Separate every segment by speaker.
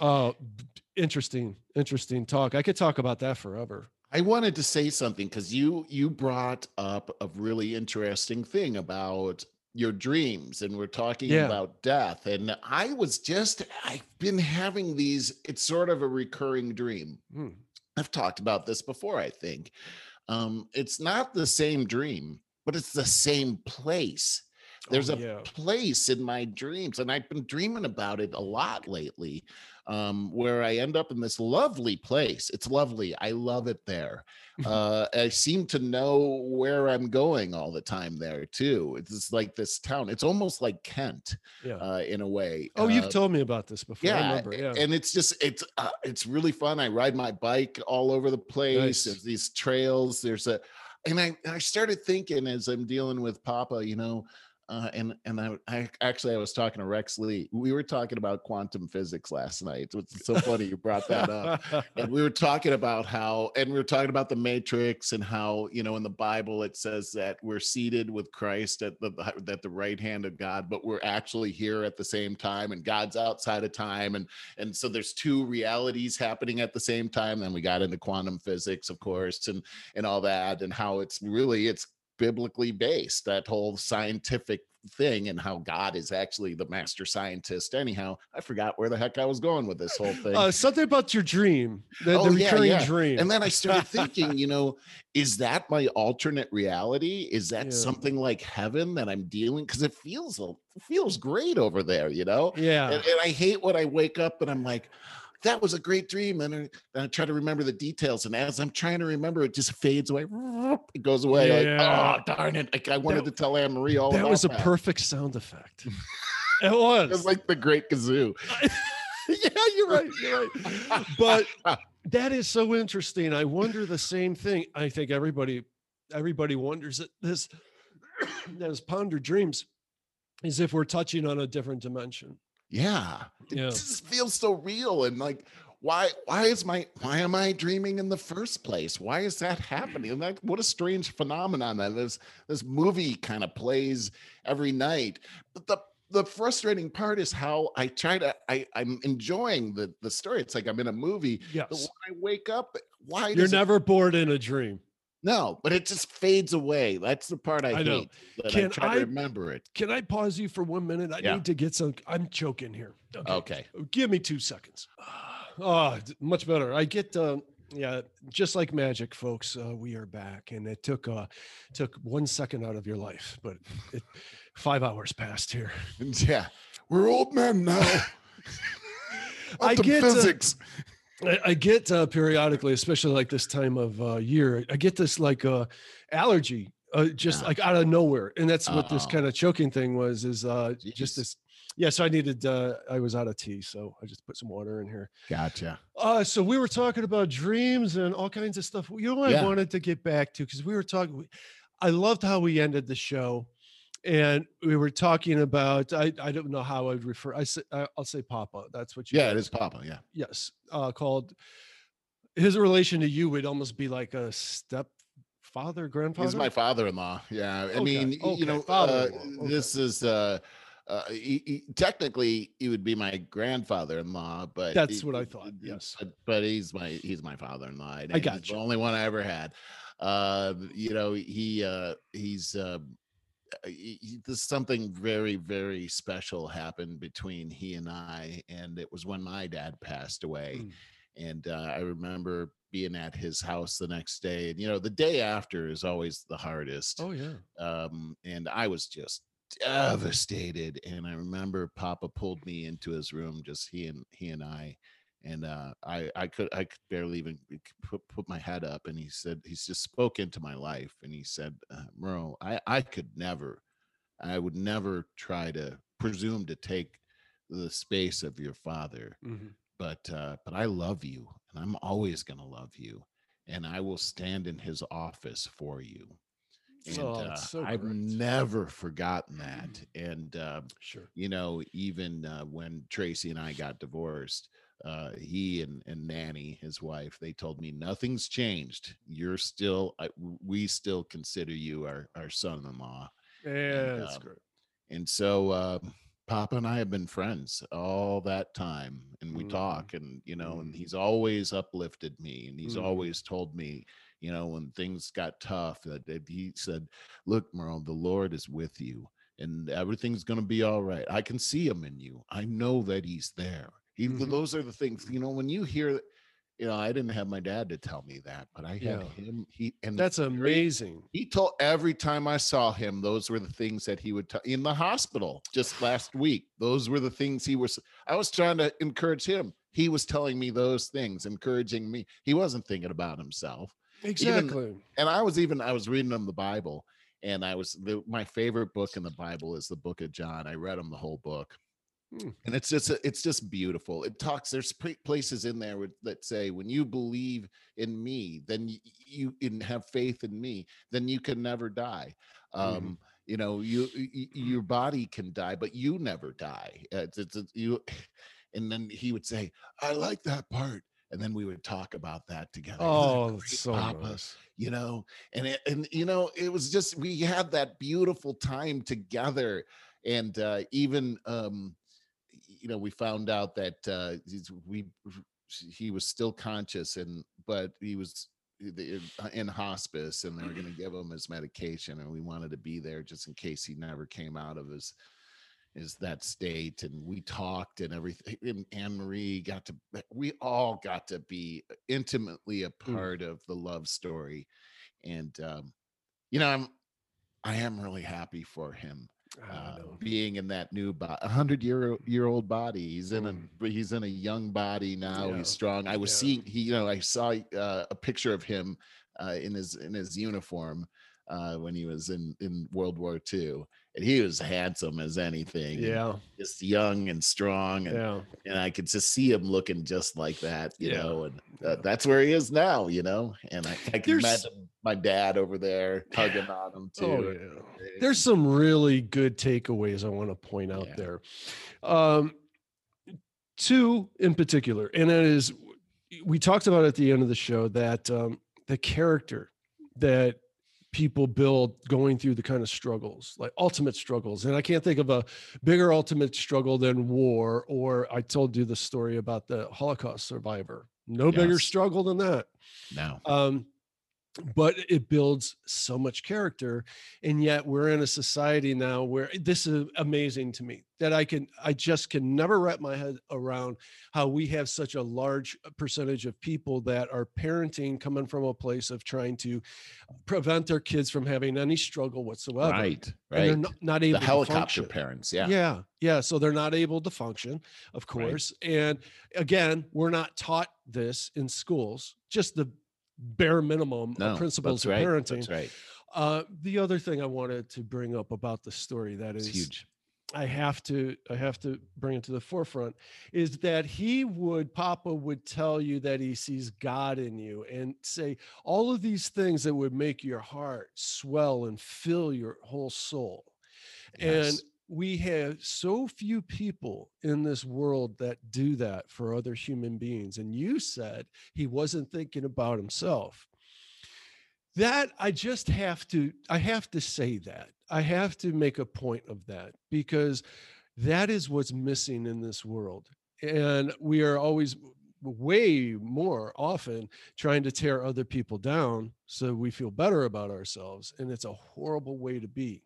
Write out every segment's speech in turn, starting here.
Speaker 1: Oh, interesting, interesting talk. I could talk about that forever.
Speaker 2: I wanted to say something because you you brought up a really interesting thing about your dreams and we're talking
Speaker 1: Yeah.
Speaker 2: about death and I was just I've been having these it's sort of a recurring dream.
Speaker 1: Hmm.
Speaker 2: I've talked about this before I think. Um it's not the same dream, but it's the same place. There's
Speaker 1: Oh,
Speaker 2: a
Speaker 1: yeah.
Speaker 2: place in my dreams and I've been dreaming about it a lot lately um, where I end up in this lovely place. It's lovely. I love it there. Uh, I seem to know where I'm going all the time there too. It's just like this town. It's almost like Kent
Speaker 1: Yeah.
Speaker 2: uh, in a way.
Speaker 1: oh, you've
Speaker 2: Uh,
Speaker 1: told me about this before. I
Speaker 2: yeah,
Speaker 1: remember. Yeah.
Speaker 2: and it's just it's uh, it's really fun. I ride my bike all over the place.
Speaker 1: Nice.
Speaker 2: There's these trails. There's a, and I I started thinking as I'm dealing with Papa, you know, uh, and and I, I actually I was talking to Rex Lee. We were talking about quantum physics last night. It's so funny you brought that up and we were talking about how and we were talking about the matrix and how you know in the bible it says that we're seated with christ at the at the right hand of god but we're actually here at the same time and god's outside of time and and so there's two realities happening at the same time then we got into quantum physics of course and and all that and how it's really it's biblically based that whole scientific thing and how god is actually the master scientist anyhow i forgot where the heck i was going with this whole thing
Speaker 1: uh, something about your dream, the,
Speaker 2: Oh,
Speaker 1: the
Speaker 2: yeah,
Speaker 1: recurring
Speaker 2: yeah.
Speaker 1: dream.
Speaker 2: and then I started thinking, you know, is that my alternate reality? Is that
Speaker 1: Yeah.
Speaker 2: something like heaven that I'm dealing? Because it feels it feels great over there, you know.
Speaker 1: yeah.
Speaker 2: And, and I hate when I wake up and I'm like, that was a great dream, and I, and I try to remember the details. And as I'm trying to remember, it just fades away. It goes away.
Speaker 1: Yeah.
Speaker 2: Like, oh darn it! Like I wanted to tell Anne Marie all
Speaker 1: that was a
Speaker 2: that.
Speaker 1: perfect sound effect. it
Speaker 2: It
Speaker 1: was.
Speaker 2: was like the Great Gazoo.
Speaker 1: yeah, you're right. You're right. But that is so interesting. I wonder the same thing. I think everybody, everybody wonders it. This, this ponder dreams, is if we're touching on a different dimension.
Speaker 2: Yeah. It just feels so real and like why why is my why am I dreaming in the first place? Why is that happening? And like what a strange phenomenon that this this movie kind of plays every night. But the the frustrating part is how I try to I I'm enjoying the the story. It's like I'm in a movie. But when
Speaker 1: Yes.
Speaker 2: I wake up, why
Speaker 1: You're
Speaker 2: does it-
Speaker 1: never bored in a dream.
Speaker 2: No, but it just fades away. That's the part I,
Speaker 1: I know.
Speaker 2: hate. That I
Speaker 1: Can
Speaker 2: try
Speaker 1: I-
Speaker 2: to remember it.
Speaker 1: Can I pause you for one minute? I
Speaker 2: Yeah.
Speaker 1: need to get some. I'm choking here.
Speaker 2: Okay.
Speaker 1: Give me two seconds. Oh, much better. I get, uh, yeah, just like magic, folks. Uh, we are back, and it took uh, took one second out of your life, but it, five hours passed here.
Speaker 2: Yeah. We're old men now.
Speaker 1: I get, uh,
Speaker 2: physics.
Speaker 1: I, I get uh, periodically, especially like this time of uh, year, I get this like uh, allergy, uh, just like out of nowhere, and that's what this
Speaker 2: Uh-oh.
Speaker 1: kind of choking thing was. Is uh, just this. Yeah, so I needed. Uh, I was out of tea, so I just put some water in here.
Speaker 2: Gotcha.
Speaker 1: Uh, so we were talking about dreams and all kinds of stuff. You know what
Speaker 2: Yeah.
Speaker 1: I wanted to get back to because we were talking. I loved how we ended the show, and we were talking about. I I don't know how I'd refer. I say I- I'll say Papa. That's what you.
Speaker 2: Yeah, it
Speaker 1: guys-
Speaker 2: Papa. Yeah.
Speaker 1: Yes, uh, called. His relation to you would almost be like a stepfather, grandfather.
Speaker 2: He's my father-in-law. Yeah. I
Speaker 1: Okay,
Speaker 2: mean,
Speaker 1: okay,
Speaker 2: you know, uh,
Speaker 1: okay.
Speaker 2: this is uh, uh, he, he- technically he would be my grandfather-in-law, but
Speaker 1: That's
Speaker 2: he-
Speaker 1: what I thought, yes.
Speaker 2: but, but he's my he's my father-in-law.
Speaker 1: I
Speaker 2: he's
Speaker 1: gotcha.
Speaker 2: The only one I ever had. Uh, you know, he uh, he's uh, he- there's something very very special happened between he and I, and it was when my dad passed away.
Speaker 1: Mm.
Speaker 2: And uh, I remember being at his house the next day, and you know, the day after is always the hardest.
Speaker 1: Oh yeah.
Speaker 2: Um, and I was just devastated. And I remember Papa pulled me into his room, just he and he and I, and uh, I I could I could barely even put put my head up. And he said he's just spoke into my life, and he said, uh, "Merle, I I could never, I would never try to presume to take the space of your father."
Speaker 1: Mhm.
Speaker 2: but uh, but I love you, and I'm always gonna love you, and I will stand in his office for you. And
Speaker 1: Oh,
Speaker 2: uh,
Speaker 1: so
Speaker 2: I've never forgotten that. And uh,
Speaker 1: Sure.
Speaker 2: you know, even uh, when Tracy and I got divorced, uh, he and and Nanny, his wife, they told me nothing's changed. You're still, I, we still consider you our our son-in-law.
Speaker 1: Yeah, that's
Speaker 2: um,
Speaker 1: great.
Speaker 2: And so uh, Papa and I have been friends all that time, and we we talk and you know and he's always uplifted me and he's
Speaker 1: Mhm.
Speaker 2: always told me you know when things got tough that, that he said look merle the lord is with you and everything's going to be all right i can see him in you i know that he's there he,
Speaker 1: Mhm.
Speaker 2: those are the things you know when you hear you know i didn't have my dad to tell me that but i had
Speaker 1: Yeah.
Speaker 2: him he and
Speaker 1: That's amazing.
Speaker 2: he told every time I saw him, those were the things that he would tell in the hospital just last week. Those were the things he was. I was trying to encourage him. He was telling me those things, encouraging me. He wasn't thinking about himself.
Speaker 1: Exactly.
Speaker 2: And I was even I was reading him the Bible, and I was the, my favorite book in the Bible is the Book of John. I read him the whole book,
Speaker 1: Hmm.
Speaker 2: and it's just it's just beautiful. It talks. There's places in there that say, "When you believe in me, then you and have faith in me, then you can never die." Um, You know, you, your body can die, but you never die. Uh, It's, it's, it's you. And then he would say, "I like that part," and then we would talk about that together.
Speaker 1: Oh, so
Speaker 2: Papa?
Speaker 1: nice.
Speaker 2: you know and it, and you know it was just we had that beautiful time together and uh even um you know we found out that uh we he was still conscious and but he was in in hospice and they were going to give him his medication and we wanted to be there just in case he never came out of his is that state and we talked and everything and anne marie got to we all got to be intimately a
Speaker 1: Mm.
Speaker 2: part of the love story and um you know i'm i am really happy for him Uh, being in that new body, a hundred year year old body. He's in
Speaker 1: Mm.
Speaker 2: a he's in a young body now.
Speaker 1: Yeah.
Speaker 2: He's strong. I was
Speaker 1: Yeah.
Speaker 2: seeing he, you know, I saw uh, a picture of him uh, in his in his uniform uh, when he was in in World War II, and he was handsome as anything.
Speaker 1: Yeah.
Speaker 2: just young and strong, and
Speaker 1: Yeah.
Speaker 2: and I could just see him looking just like that, you
Speaker 1: Yeah.
Speaker 2: know, and uh, that's where he is now, you know. And I, I can
Speaker 1: There's-
Speaker 2: imagine my dad over there tugging on him too.
Speaker 1: Oh, yeah. There's some really good takeaways I want to point out
Speaker 2: Yeah.
Speaker 1: there. Um, two in particular, and that is we talked about at the end of the show that um, the character that people build going through the kind of struggles, like ultimate struggles. And I can't think of a bigger ultimate struggle than war, or I told you the story about the Holocaust survivor. No bigger struggle than that.
Speaker 2: no.
Speaker 1: um, but it builds so much character and yet we're in a society now where eh, this is amazing to me that i can i just can never wrap my head around how we have such a large uh, percentage of people that are parenting coming from a place of trying to prevent their kids from having any struggle whatsoever
Speaker 2: right,
Speaker 1: and
Speaker 2: right.
Speaker 1: they're not, not able
Speaker 2: the
Speaker 1: to
Speaker 2: helicopter
Speaker 1: function.
Speaker 2: parents, yeah.
Speaker 1: Yeah, yeah. So they're not able to function, of
Speaker 2: Right.
Speaker 1: course. And again, we're not taught this in schools, just the bare minimum
Speaker 2: No,
Speaker 1: of principles of
Speaker 2: right.
Speaker 1: parenting.
Speaker 2: That's right.
Speaker 1: Uh, the other thing I wanted to bring up about the story that is It's
Speaker 2: huge.
Speaker 1: I have to I have to bring it to the forefront is that he would Papa would tell you that he sees God in you and say all of these things that would make your heart swell and fill your whole soul. And
Speaker 2: Yes.
Speaker 1: We have so few people in this world that do that for other human beings. And you said he wasn't thinking about himself. That I just have to, I have to say that. I have to make a point of that because that is what's missing in this world. And we are always way more often trying to tear other people down so we feel better about ourselves. And it's a horrible way to be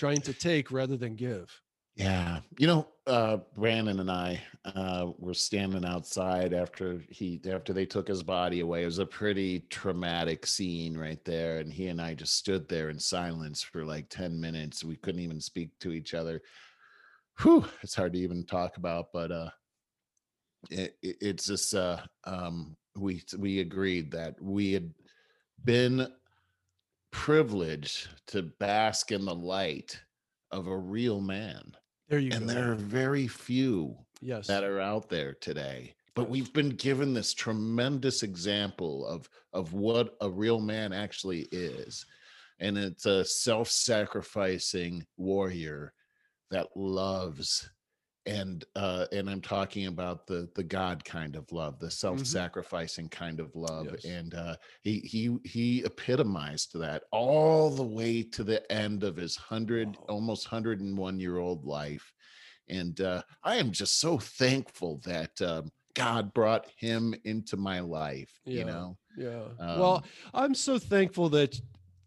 Speaker 1: trying to take rather than give.
Speaker 2: Yeah. You know, uh Brandon and I uh were standing outside after he after they took his body away. It was a pretty traumatic scene right there. And he and I just stood there in silence for like 10 minutes. We couldn't even speak to each other. Whew, it's hard to even talk about, but uh it, it- it's just uh um we we agreed that we had been privileged to bask in the light of a real man
Speaker 1: There you
Speaker 2: and
Speaker 1: go.
Speaker 2: there are very few
Speaker 1: yes.
Speaker 2: that are out there today but
Speaker 1: Yes.
Speaker 2: we've been given this tremendous example of of what a real man actually is and it's a self-sacrificing warrior that loves and uh and i'm talking about the the god kind of love the self-sacrificing kind of love
Speaker 1: Yes.
Speaker 2: and uh he he he epitomized that all the way to the end of his 100
Speaker 1: Wow.
Speaker 2: almost 101 year old life and uh, I am just so thankful that um, God brought him into my life,
Speaker 1: Yeah.
Speaker 2: you know?
Speaker 1: Yeah.
Speaker 2: Um,
Speaker 1: well, I'm so thankful that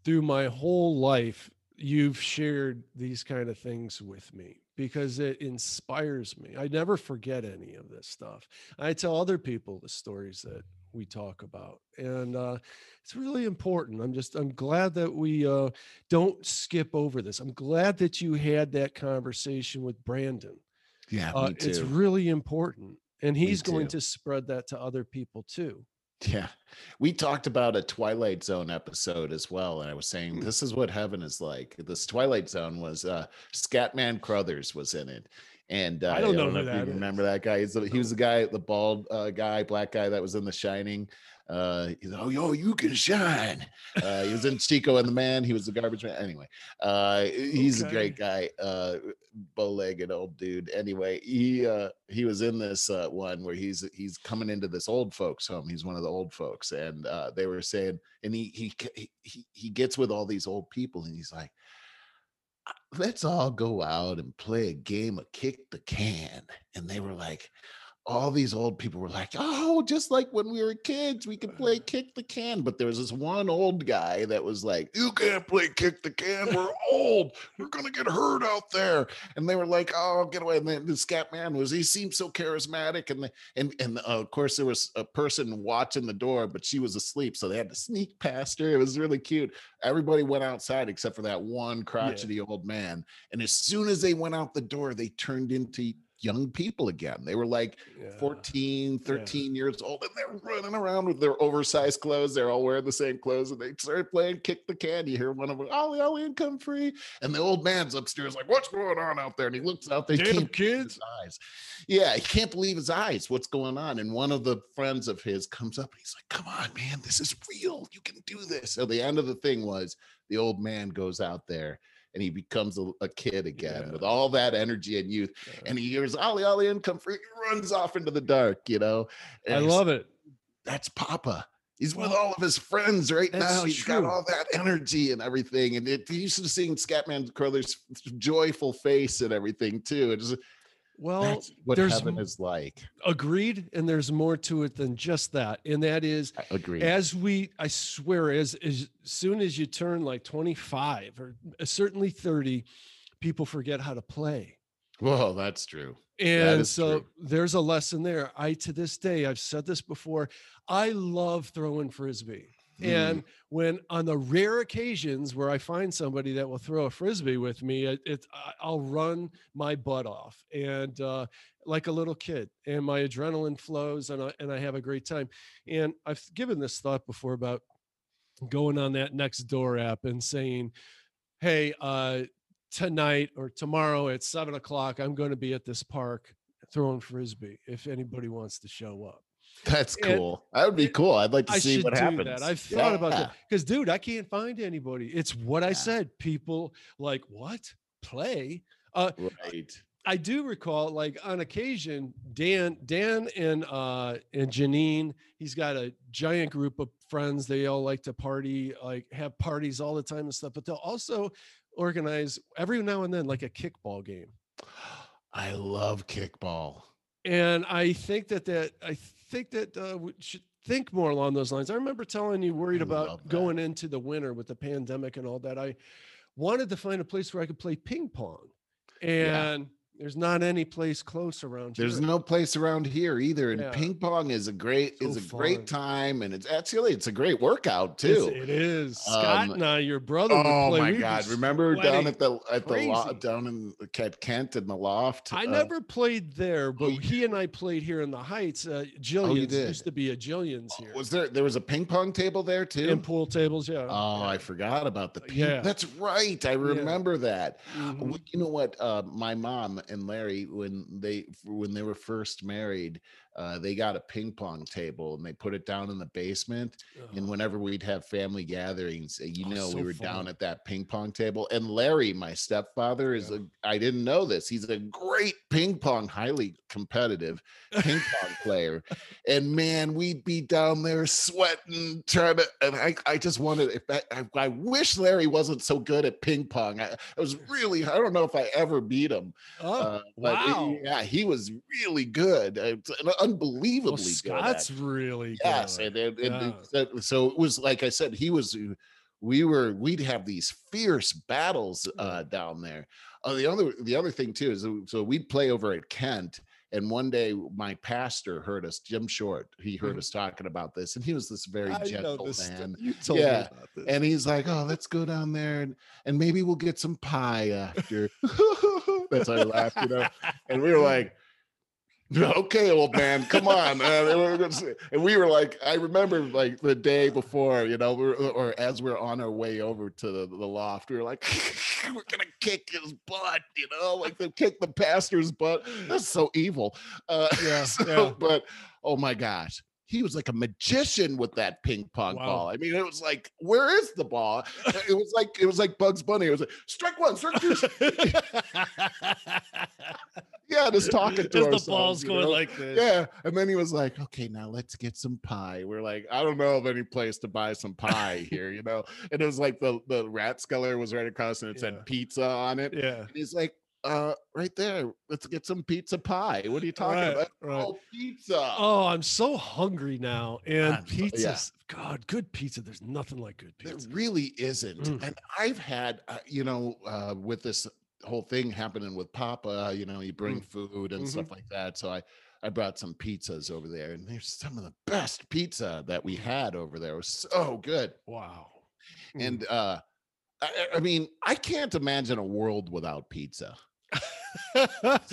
Speaker 1: through my whole life, you've shared these kind of things with me because it inspires me. I never forget any of this stuff. I tell other people the stories that we talk about, and uh, it's really important. I'm just, I'm glad that we uh, don't skip over this. I'm glad that you had that conversation with Brandon.
Speaker 2: Yeah,
Speaker 1: Uh, it's really important. And he's going to spread that to other people too.
Speaker 2: Yeah. We talked about a Twilight Zone episode as well. And I was saying,
Speaker 1: Mm.
Speaker 2: this is what heaven is like. This Twilight Zone was uh Scatman Crothers was in it. And uh,
Speaker 1: I don't know who
Speaker 2: if you
Speaker 1: that
Speaker 2: remember that guy. He's the, he was the guy, the bald uh, guy, black guy that was in The Shining. Uh, he's oh yo, you can shine. Uh, he was in Chico and the Man. He was the garbage man. Anyway, uh, he's a great guy. Uh, bow-legged old dude. Anyway, he uh he was in this uh one where he's he's coming into this old folks home. He's one of the old folks, and uh they were saying, and he he he he, he gets with all these old people, and he's like, "Uh, let's all go out and play a game of kick the can. And they were like, all these old people were like, oh, just like when we were kids, we could play kick the can. But there was this one old guy that was like, you can't play kick the can. We're old. We're going to get hurt out there. And they were like, oh, get away. And then the scat man was, he seemed so charismatic. And, the, and, and uh, of course, there was a person watching the door, but she was asleep. So they had to sneak past her. It was really cute. Everybody went outside except for that one crotchety old man. And as soon as they went out the door, they turned into young people again. They were like
Speaker 1: Yeah.
Speaker 2: 14, 13 years old, and they're running around with their oversized clothes. They're all wearing the same clothes, and they started playing kick the can. You hear one of them, Ollie, Ollie, and come free. And the old man's upstairs, like, what's going on out there? And he looks out, they
Speaker 1: Damn kids.
Speaker 2: eyes. Yeah, he can't believe his eyes. What's going on? And one of the friends of his comes up and he's like, Come on, man, this is real. You can do this. So the end of the thing was the old man goes out there and he becomes a, a kid again
Speaker 1: Yeah.
Speaker 2: with all that energy and youth
Speaker 1: Yeah.
Speaker 2: and he hears Ollie Ollie and come free. He runs off into the dark, you know.
Speaker 1: I love it.
Speaker 2: that's Papa. He's with all of his friends right
Speaker 1: that's
Speaker 2: now. He's got all that energy and everything. And it, you should have seen Scatman Crothers' joyful face and everything too. It's
Speaker 1: Well,
Speaker 2: that's what heaven is like.
Speaker 1: agreed. And there's more to it than just that. And that is
Speaker 2: I agree.
Speaker 1: as we, I swear, as, as soon as you turn like 25 or uh, certainly 30, people forget how to play.
Speaker 2: Well, that's true.
Speaker 1: And
Speaker 2: is
Speaker 1: so
Speaker 2: true.
Speaker 1: there's a lesson there. I, to this day, I've said this before, I love throwing frisbee.
Speaker 2: Mm.
Speaker 1: And when on the rare occasions where I find somebody that will throw a frisbee with me, it, it I'll run my butt off and uh, like a little kid, and my adrenaline flows, and I and I have a great time. And I've given this thought before about going on that next door app and saying, "Hey, uh, tonight or tomorrow at seven o'clock, I'm going to be at this park throwing frisbee. If anybody wants to show up."
Speaker 2: That's
Speaker 1: and-
Speaker 2: cool. That would be cool. I'd like to
Speaker 1: I
Speaker 2: see what happens.
Speaker 1: that. I've thought about that because, dude, I can't find anybody. It's what I said. People like what play. Uh,
Speaker 2: Right.
Speaker 1: I do recall, like on occasion, Dan, Dan, and uh, and Janine. He's got a giant group of friends. They all like to party, like have parties all the time and stuff. But they'll also organize every now and then, like a kickball game.
Speaker 2: I love kickball.
Speaker 1: And I think that that I think that uh, we should think more along those lines. I remember telling you worried
Speaker 2: I
Speaker 1: about going into the winter with the pandemic and all that. I wanted to find a place where I could play ping pong, and there's not any place close around here.
Speaker 2: There's no place around here either. And
Speaker 1: Yeah.
Speaker 2: ping pong is a great
Speaker 1: So
Speaker 2: is a
Speaker 1: fun.
Speaker 2: great time, and it's actually it's a great workout too.
Speaker 1: It is. Scott
Speaker 2: Um,
Speaker 1: and I, your brother. would
Speaker 2: Oh my
Speaker 1: We'd
Speaker 2: god! Remember down at the at the lo- down in at Kent in the loft.
Speaker 1: I
Speaker 2: uh,
Speaker 1: never played there, but
Speaker 2: you
Speaker 1: he and I played here in the Heights. Uh, Jillian's
Speaker 2: did?
Speaker 1: used to be a Jillian's here.
Speaker 2: was there there was a ping pong table there too.
Speaker 1: and pool tables, yeah.
Speaker 2: Oh,
Speaker 1: yeah.
Speaker 2: I forgot about the ping.
Speaker 1: Yeah.
Speaker 2: That's right. I remember that.
Speaker 1: Mhm.
Speaker 2: Well, You know what? Uh, my mom and Larry, when they when they were first married, uh, they got a ping pong table and they put it down in the basement. And whenever we'd have family gatherings, uh, you
Speaker 1: Oh,
Speaker 2: know,
Speaker 1: so
Speaker 2: we were down at that ping pong table. And Larry, my stepfather, is
Speaker 1: Yeah.
Speaker 2: a I didn't know this. He's a great ping pong, highly competitive ping pong player. And man, we'd be down there sweating, trying to. And I, I just wanted. If I, I, I wish Larry wasn't so good at ping pong. I, I was really. I don't know if I ever beat him.
Speaker 1: Oh,
Speaker 2: Uh,
Speaker 1: wow.
Speaker 2: yeah, he was really good. And unbelievably
Speaker 1: Well,
Speaker 2: good. at
Speaker 1: Scott's really
Speaker 2: yes
Speaker 1: good.
Speaker 2: and, and, and
Speaker 1: Yeah.
Speaker 2: so- so it was like i said he was we were we'd have these fierce battles uh down there uh, the other the other thing too is uh, so we'd play over at kent and one day my pastor heard us jim short he heard
Speaker 1: Mhm.
Speaker 2: us talking about this and he was this very
Speaker 1: I
Speaker 2: gentle
Speaker 1: this
Speaker 2: man
Speaker 1: You told me
Speaker 2: Yeah,
Speaker 1: about this.
Speaker 2: and he's like oh let's go down there and, and maybe we'll get some pie after that's how he laughed you know and we were like okay old man come on uh, and we were gonna say- and we were like i remember like the day before you know or as we are on our way over to the, the loft we were like we're gonna kick his butt you know like they kick the pastor's butt. That's so evil. Uh
Speaker 1: Yeah,
Speaker 2: so-
Speaker 1: yeah.
Speaker 2: but oh my gosh he was like a magician with that ping pong
Speaker 1: Wow.
Speaker 2: ball. I mean, it was like, where is the ball? Uh, it was like it was like Bugs Bunny. It was like strike one, strike two. yeah, just talking to
Speaker 1: As the ball's
Speaker 2: you
Speaker 1: going
Speaker 2: know?
Speaker 1: like this.
Speaker 2: Yeah, and then he was like, "Okay, now let's get some pie." We're like, "I don't know of any place to buy some pie here," you know. And it was like the the Rathskeller was right across, and it
Speaker 1: Yeah.
Speaker 2: said pizza on it.
Speaker 1: Yeah.
Speaker 2: And he's like, "Uh, right there. Let's get some pizza pie." What are you talking
Speaker 1: Right,
Speaker 2: about?
Speaker 1: right.
Speaker 2: Oh, pizza.
Speaker 1: Oh, I'm so hungry now. And
Speaker 2: I'm yeah.
Speaker 1: God, good pizza. There's nothing like good pizza.
Speaker 2: There really isn't.
Speaker 1: Mm.
Speaker 2: And I've had, uh, you know, uh, with this whole thing happening with Papa, you know, you bring
Speaker 1: Mm.
Speaker 2: food and
Speaker 1: Mhm.
Speaker 2: stuff like that. So I, I brought some pizzas over there, and there's some of the best pizza that we had over there. It was so good.
Speaker 1: Wow. Mm.
Speaker 2: And uh, I mean, I can't imagine a world without pizza.
Speaker 1: That's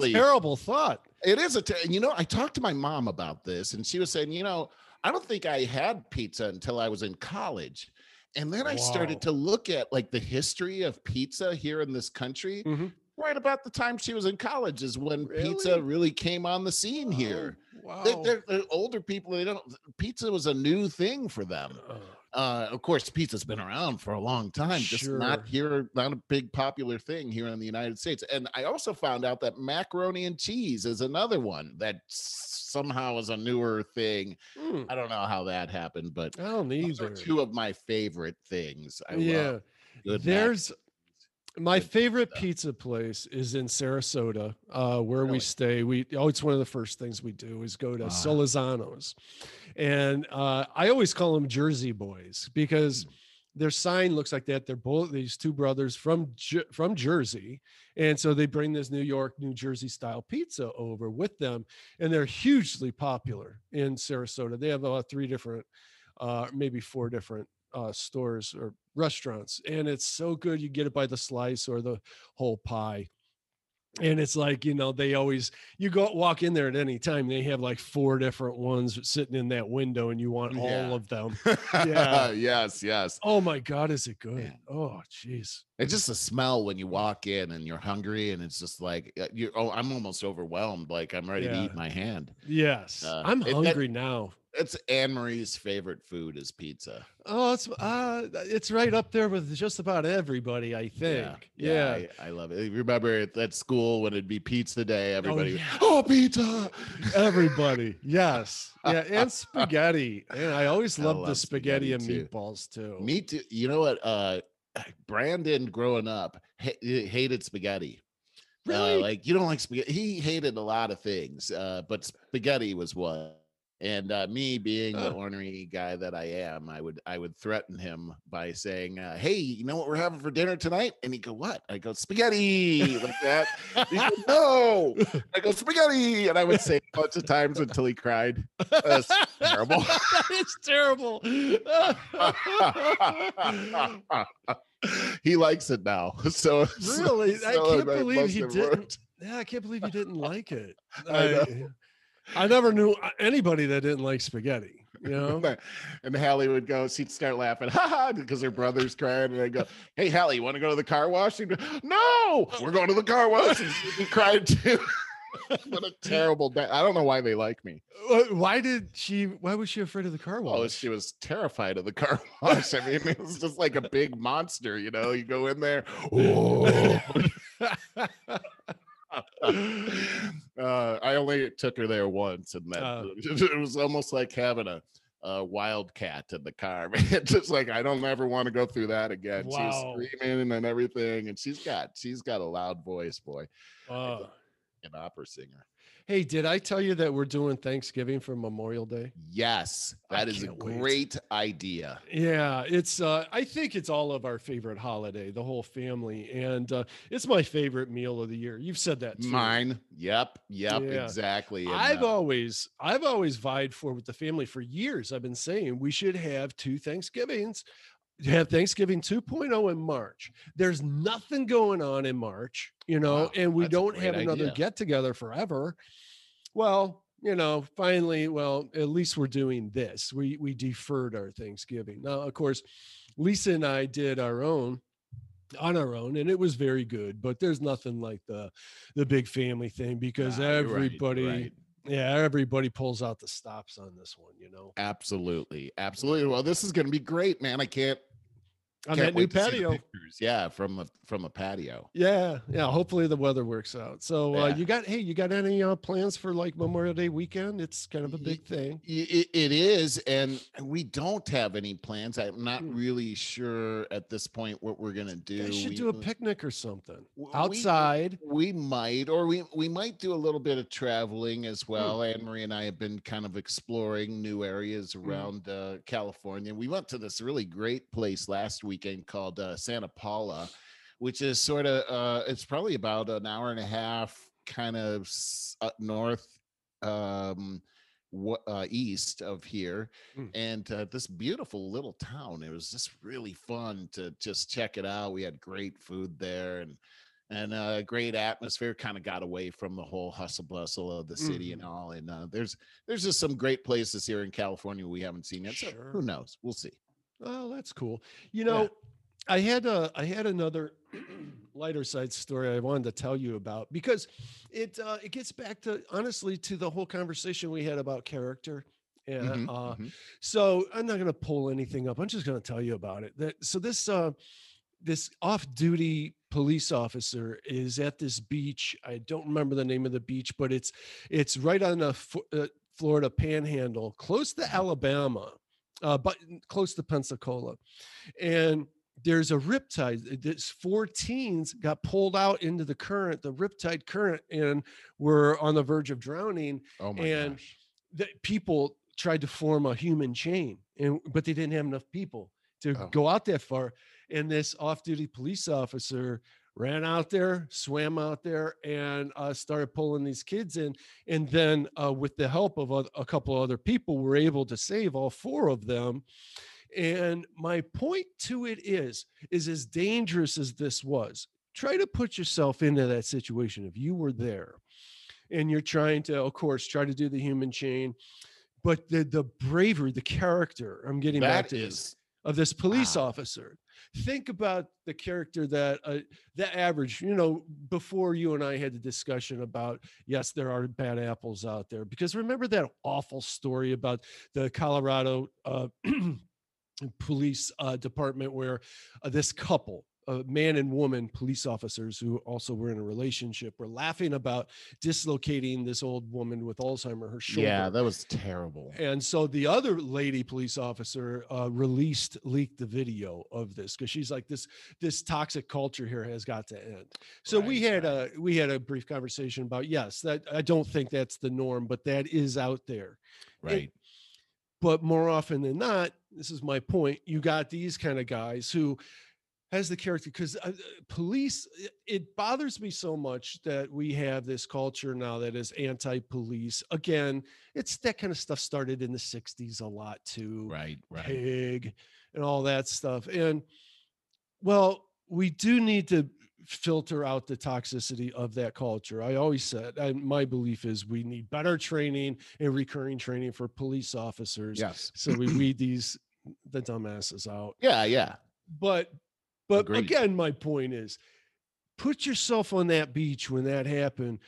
Speaker 1: a terrible thought.
Speaker 2: It is a, ter- you know, I talked to my mom about this, and she was saying, you know, I don't think I had pizza until I was in college. And then I
Speaker 1: Wow.
Speaker 2: started to look at like the history of pizza here in this country.
Speaker 1: Mhm.
Speaker 2: Right about the time she was in college is when pizza
Speaker 1: Really?
Speaker 2: really came on the scene here.
Speaker 1: Oh, wow.
Speaker 2: They're, they're- they're older people, they don't, pizza was a new thing for them.
Speaker 1: Uh,
Speaker 2: Uh, of course, pizza's been around for a long time, just not here, not a big popular thing here in the United States. And I also found out that macaroni and cheese is another one that somehow is a newer thing.
Speaker 1: mm,
Speaker 2: I don't know how that happened, but
Speaker 1: I don't either.
Speaker 2: two of my favorite things. I
Speaker 1: yeah.
Speaker 2: love good mac-
Speaker 1: There's my favorite
Speaker 2: pizza.
Speaker 1: pizza place is in Sarasota, uh, where we stay. We oh, it's one of the first things we do is go to
Speaker 2: Ah.
Speaker 1: Solorzano's, and uh, I always call them Jersey boys because
Speaker 2: Mm.
Speaker 1: their sign looks like that. They're both these two brothers from from Jersey, and so they bring this New York, New Jersey style pizza over with them, and they're hugely popular in Sarasota. They have about three different, uh, maybe four different uh, stores or restaurants, and it's so good. You get it by the slice or the whole pie. And it's like, you know, they always you go walk in there at any time, they have like four different ones sitting in that window, and you want all
Speaker 2: Yeah.
Speaker 1: of them. Yeah.
Speaker 2: yes, yes.
Speaker 1: Oh my God, is it good?
Speaker 2: Man.
Speaker 1: Oh, jeez.
Speaker 2: It's just a smell when you walk in and you're hungry, and it's just like uh, you. Oh, I'm almost overwhelmed. Like I'm ready to eat my hand.
Speaker 1: Yes.
Speaker 2: Uh,
Speaker 1: I'm
Speaker 2: it- that-
Speaker 1: hungry now.
Speaker 2: It's Anne Marie's favorite food is pizza.
Speaker 1: Oh, it's uh it's right up there with just about everybody, I think. Yeah.
Speaker 2: I, I love it. Remember at, school when it'd be pizza day, everybody,
Speaker 1: yeah.
Speaker 2: oh, pizza.
Speaker 1: Everybody. Yes. Yeah. And spaghetti. And I always
Speaker 2: I
Speaker 1: loved
Speaker 2: love
Speaker 1: the spaghetti,
Speaker 2: spaghetti,
Speaker 1: and
Speaker 2: too.
Speaker 1: meatballs too.
Speaker 2: Me too. You know what? Uh, Brandon, growing up, ha- hated spaghetti. Uh, like you don't like spaghetti. He hated a lot of things, uh, but spaghetti was one. And uh, me being the ornery guy that I am, I would I would threaten him by saying, uh, "Hey, you know what we're having for dinner tonight?" And he'd go, "What?" I go, "Spaghetti," like that. He go, "No," I go, "Spaghetti," and I would say it a bunch of times until he cried. That's terrible.
Speaker 1: it's terrible.
Speaker 2: he likes it now. So so-
Speaker 1: really? I can't
Speaker 2: that
Speaker 1: believe he didn't.
Speaker 2: worked.
Speaker 1: Yeah, I can't believe he didn't like it.
Speaker 2: I.
Speaker 1: I, never knew uh, anybody that didn't like spaghetti. You know?
Speaker 2: And Hallie would go, she'd start laughing, ha ha, because her brother's crying. And I go, Hey, Hallie, you want to go to the car wash? She'd go, No, we're going to the car wash. And she cried too. what a terrible day. I don't know why they like me.
Speaker 1: Why did she? Why was she afraid of the car wash?
Speaker 2: Oh, she was terrified of the car wash. I mean, it was just like a big monster, you know. You go in there, oh. Uh, I only took her there once, and that
Speaker 1: Uh.
Speaker 2: it was almost like having a, a wildcat in the car. it's just like I don't ever want to go through that again.
Speaker 1: Wow.
Speaker 2: She's screaming and everything, and she's got she's got a loud voice, boy,
Speaker 1: Uh,
Speaker 2: an opera singer.
Speaker 1: Hey, did I tell you that we're doing Thanksgiving for Memorial Day?
Speaker 2: Yes,
Speaker 1: I
Speaker 2: that is a
Speaker 1: can't wait.
Speaker 2: great idea.
Speaker 1: Yeah, it's uh I think it's all of our favorite holiday, the whole family. And uh it's my favorite meal of the year. You've said that too.
Speaker 2: Mine. Yep. Yep.
Speaker 1: Yeah.
Speaker 2: Exactly. and,
Speaker 1: I've
Speaker 2: uh,
Speaker 1: always I've always vied for with the family for years. I've been saying we should have two Thanksgivings. Have Thanksgiving 2.0 in March. There's nothing going on in March, you know,
Speaker 2: Wow,
Speaker 1: and we don't have another
Speaker 2: idea.
Speaker 1: get together forever. Well, you know, finally, well, at least we're doing this. We we deferred our Thanksgiving. Now, of course, Lisa and I did our own on our own and it was very good but there's nothing like the the big family thing because
Speaker 2: Ah, you're right,
Speaker 1: everybody
Speaker 2: right.
Speaker 1: yeah everybody pulls out the stops on this one you know
Speaker 2: Absolutely. Absolutely. Well, this is going to be great, man. I can't.
Speaker 1: On
Speaker 2: can't
Speaker 1: that new
Speaker 2: wait to see the
Speaker 1: patio.
Speaker 2: Yeah, from a from a patio.
Speaker 1: yeah yeah hopefully the weather works out so uh,
Speaker 2: Yeah.
Speaker 1: you got hey you got any uh, plans for like memorial day weekend it's kind of a big thing
Speaker 2: It, it is, and we don't have any plans. I'm not
Speaker 1: Hmm.
Speaker 2: really sure at this point what we're gonna do.
Speaker 1: you should
Speaker 2: We-
Speaker 1: do a picnic or something
Speaker 2: we-
Speaker 1: outside
Speaker 2: We might, or we we might do a little bit of traveling as
Speaker 1: Hmm.
Speaker 2: well. Anne Marie and I have been kind of exploring new areas
Speaker 1: Hmm.
Speaker 2: around uh, California. We went to this really great place last weekend called uh, Santa Paula, which is sort of uh, it's probably about an hour and a half, kind of up north, um, what uh, east of here,
Speaker 1: Hmm.
Speaker 2: and uh, this beautiful little town. It was just really fun to just check it out. We had great food there, and and uh, great atmosphere. Kind of got away from the whole hustle bustle of the city and
Speaker 1: Mhm.
Speaker 2: all. And uh, there's there's just some great places here in California we haven't seen yet. So
Speaker 1: Sure.
Speaker 2: who knows? We'll see.
Speaker 1: Oh, that's cool. You
Speaker 2: Yeah.
Speaker 1: know, I had a I had another lighter side story I wanted to tell you about because it uh, it gets back to honestly to the whole conversation we had about character. And
Speaker 2: Mhm,
Speaker 1: uh,
Speaker 2: mhm.
Speaker 1: so I'm not going to pull anything up. I'm just going to tell you about it. That so this uh, this off-duty police officer is at this beach. I don't remember the name of the beach, but it's it's right on the uh, Florida Panhandle, close to Alabama, uh, but close to Pensacola, and there's a riptide. This four teens got pulled out into the current, the riptide current, and were on the verge of drowning
Speaker 2: Oh my
Speaker 1: and
Speaker 2: gosh.
Speaker 1: that people tried to form a human chain and but they didn't have enough people to
Speaker 2: Oh.
Speaker 1: go out that far and this off-duty police officer ran out there swam out there and uh, started pulling these kids in and then uh, with the help of a, a couple other people we were able to save all four of them and my point to it is is as dangerous as this was try to put yourself into that situation if you were there and you're trying to of course try to do the human chain but the the bravery the character i'm getting back
Speaker 2: That
Speaker 1: to this,
Speaker 2: is
Speaker 1: of this police
Speaker 2: wow.
Speaker 1: officer think about the character that uh, the average you know before you and i had the discussion about yes there are bad apples out there because remember that awful story about the colorado uh, police uh, department where uh, this couple a man and woman police officers who also were in a relationship were laughing about dislocating this old woman with alzheimer her shoulder
Speaker 2: yeah, that was terrible.
Speaker 1: and so the other lady police officer uh, released, leaked the video of this because she's like, this this toxic culture here has got to end. So we
Speaker 2: Right,
Speaker 1: had a we had a brief conversation about yes, that I don't think that's the norm, but that is out there.
Speaker 2: Right.
Speaker 1: But more often than not, this is my point. You got these kind of guys who has the character because uh, police it- bothers me so much that we have this culture now that is anti-police again it's that kind of stuff started in the 60s a lot too
Speaker 2: right. Right.
Speaker 1: pig and all that stuff and well we do need to filter out the toxicity of that culture i always said and my belief is we need better training and recurring training for police officers
Speaker 2: Yes.
Speaker 1: so we weed these the dumbasses out
Speaker 2: Yeah. Yeah.
Speaker 1: but but
Speaker 2: Agreed.
Speaker 1: again my point is put yourself on that beach when that happened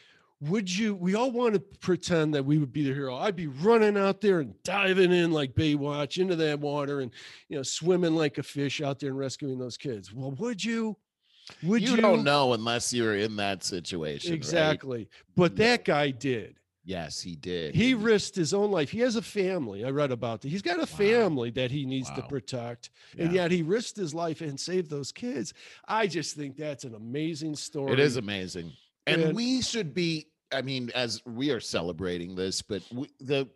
Speaker 1: would you we all want to pretend that we would be the hero i'd be running out there and diving in like baywatch into that water and you know swimming like a fish out there and rescuing those kids well would you would
Speaker 2: you,
Speaker 1: you,
Speaker 2: don't know unless you're in that situation. right?
Speaker 1: exactly but
Speaker 2: No.
Speaker 1: that guy did
Speaker 2: Yes, he did.
Speaker 1: he
Speaker 2: and
Speaker 1: risked his own life he has a family i read about that he's got a family that he needs to
Speaker 2: Wow.
Speaker 1: protect and yet he risked his life and saved those kids. I just think that's an amazing story.
Speaker 2: It is amazing. And,
Speaker 1: And-
Speaker 2: we should be I mean, as we are celebrating this, but we, the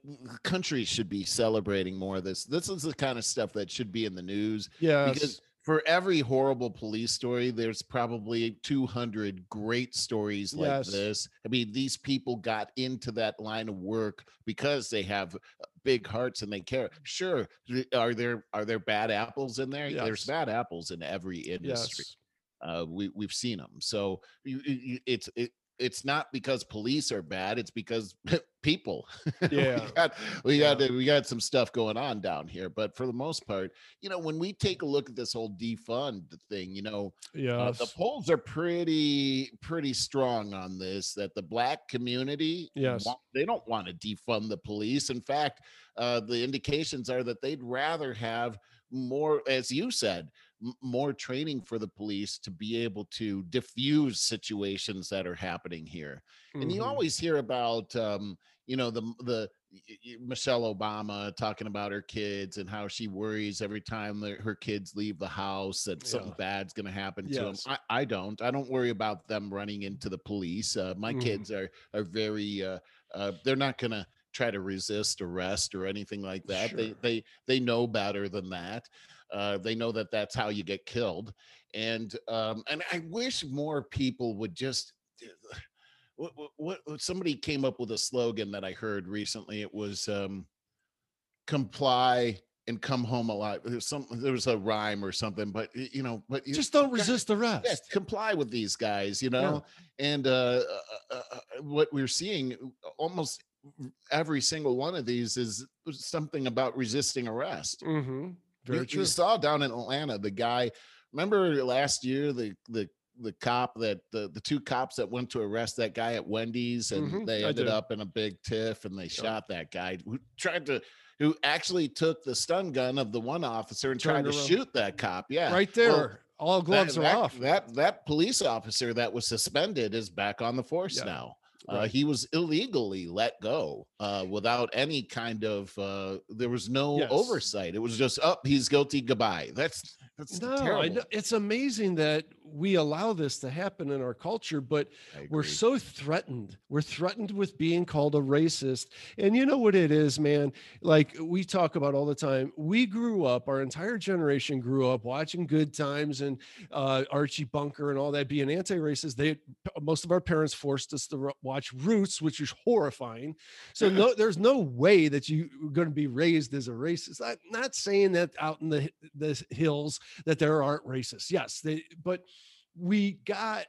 Speaker 2: country should be celebrating more of this. This is the kind of stuff that should be in the news
Speaker 1: Yes.
Speaker 2: because for every horrible police story, there's probably 200 great stories like
Speaker 1: Yes.
Speaker 2: this. I mean, these people got into that line of work because they have uh, big hearts and they care. Sure, are there are there bad apples in there? There's bad apples in every industry
Speaker 1: yes.
Speaker 2: uh, we we've seen them. So you, you- it's it, it's not because police are bad. It's because people.
Speaker 1: Yeah.
Speaker 2: we got we
Speaker 1: Yeah.
Speaker 2: got we got some stuff going on down here. But for the most part, you know, when we take a look at this whole defund thing, you know, uh, the polls are pretty pretty strong on this. That the black community,
Speaker 1: Yes.
Speaker 2: wa- they don't want to defund the police. In fact, uh, the indications are that they'd rather have more, as you said, m- more training for the police to be able to diffuse situations that are happening here. And you
Speaker 1: Mhm.
Speaker 2: always hear about, um, you know, the the Michelle Obama talking about her kids and how she worries every time that her kids leave the house that something bad's going to happen to them. I, I don't. I don't worry about them running into the police. Uh, my
Speaker 1: Mhm.
Speaker 2: kids are are very. Uh, uh, they're not going to try to resist arrest or anything like that. They they they know better than that. Uh, they know that that's how you get killed, and um, and I wish more people would just. What, what, what what- somebody came up with a slogan that I heard recently. It was um, comply and come home alive. There's some there was a rhyme or something, but you know, but you,
Speaker 1: Just don't resist arrest.
Speaker 2: yes, comply with these guys, you know. And uh, uh, uh, uh, what we're seeing almost every single one of these is something about resisting arrest.
Speaker 1: Mm-hmm. Very
Speaker 2: You,
Speaker 1: true.
Speaker 2: you saw down in Atlanta the guy. Remember last year the the the cop that the the two cops that went to arrest that guy at Wendy's and
Speaker 1: Mhm,
Speaker 2: they ended up in a big tiff and they shot that guy who tried to who actually took the stun gun of the one officer and tried to
Speaker 1: around.
Speaker 2: shoot that cop. Yeah,
Speaker 1: Right
Speaker 2: Well,
Speaker 1: there. All gloves
Speaker 2: that,
Speaker 1: are
Speaker 2: that,
Speaker 1: off.
Speaker 2: That that police officer that was suspended is back on the force
Speaker 1: Yeah,
Speaker 2: now. Uh, he was illegally let go uh, without any kind of. Uh, there was no
Speaker 1: Yes.
Speaker 2: oversight. It was just up. he's guilty. Goodbye. That's that's
Speaker 1: No,
Speaker 2: terrible.
Speaker 1: it's amazing that we allow this to happen in our culture, but we're so threatened. We're threatened with being called a racist. And you know what it is, man? Like we talk about all the time. We grew up, our entire generation grew up watching Good Times and uh, Archie Bunker and all that being anti racist. They, most of our parents forced us to watch Roots, which is horrifying. So, no, there's no way that you're going to be raised as a racist. I'm not saying that out in the, the hills that there aren't racists. Yes, they, but we got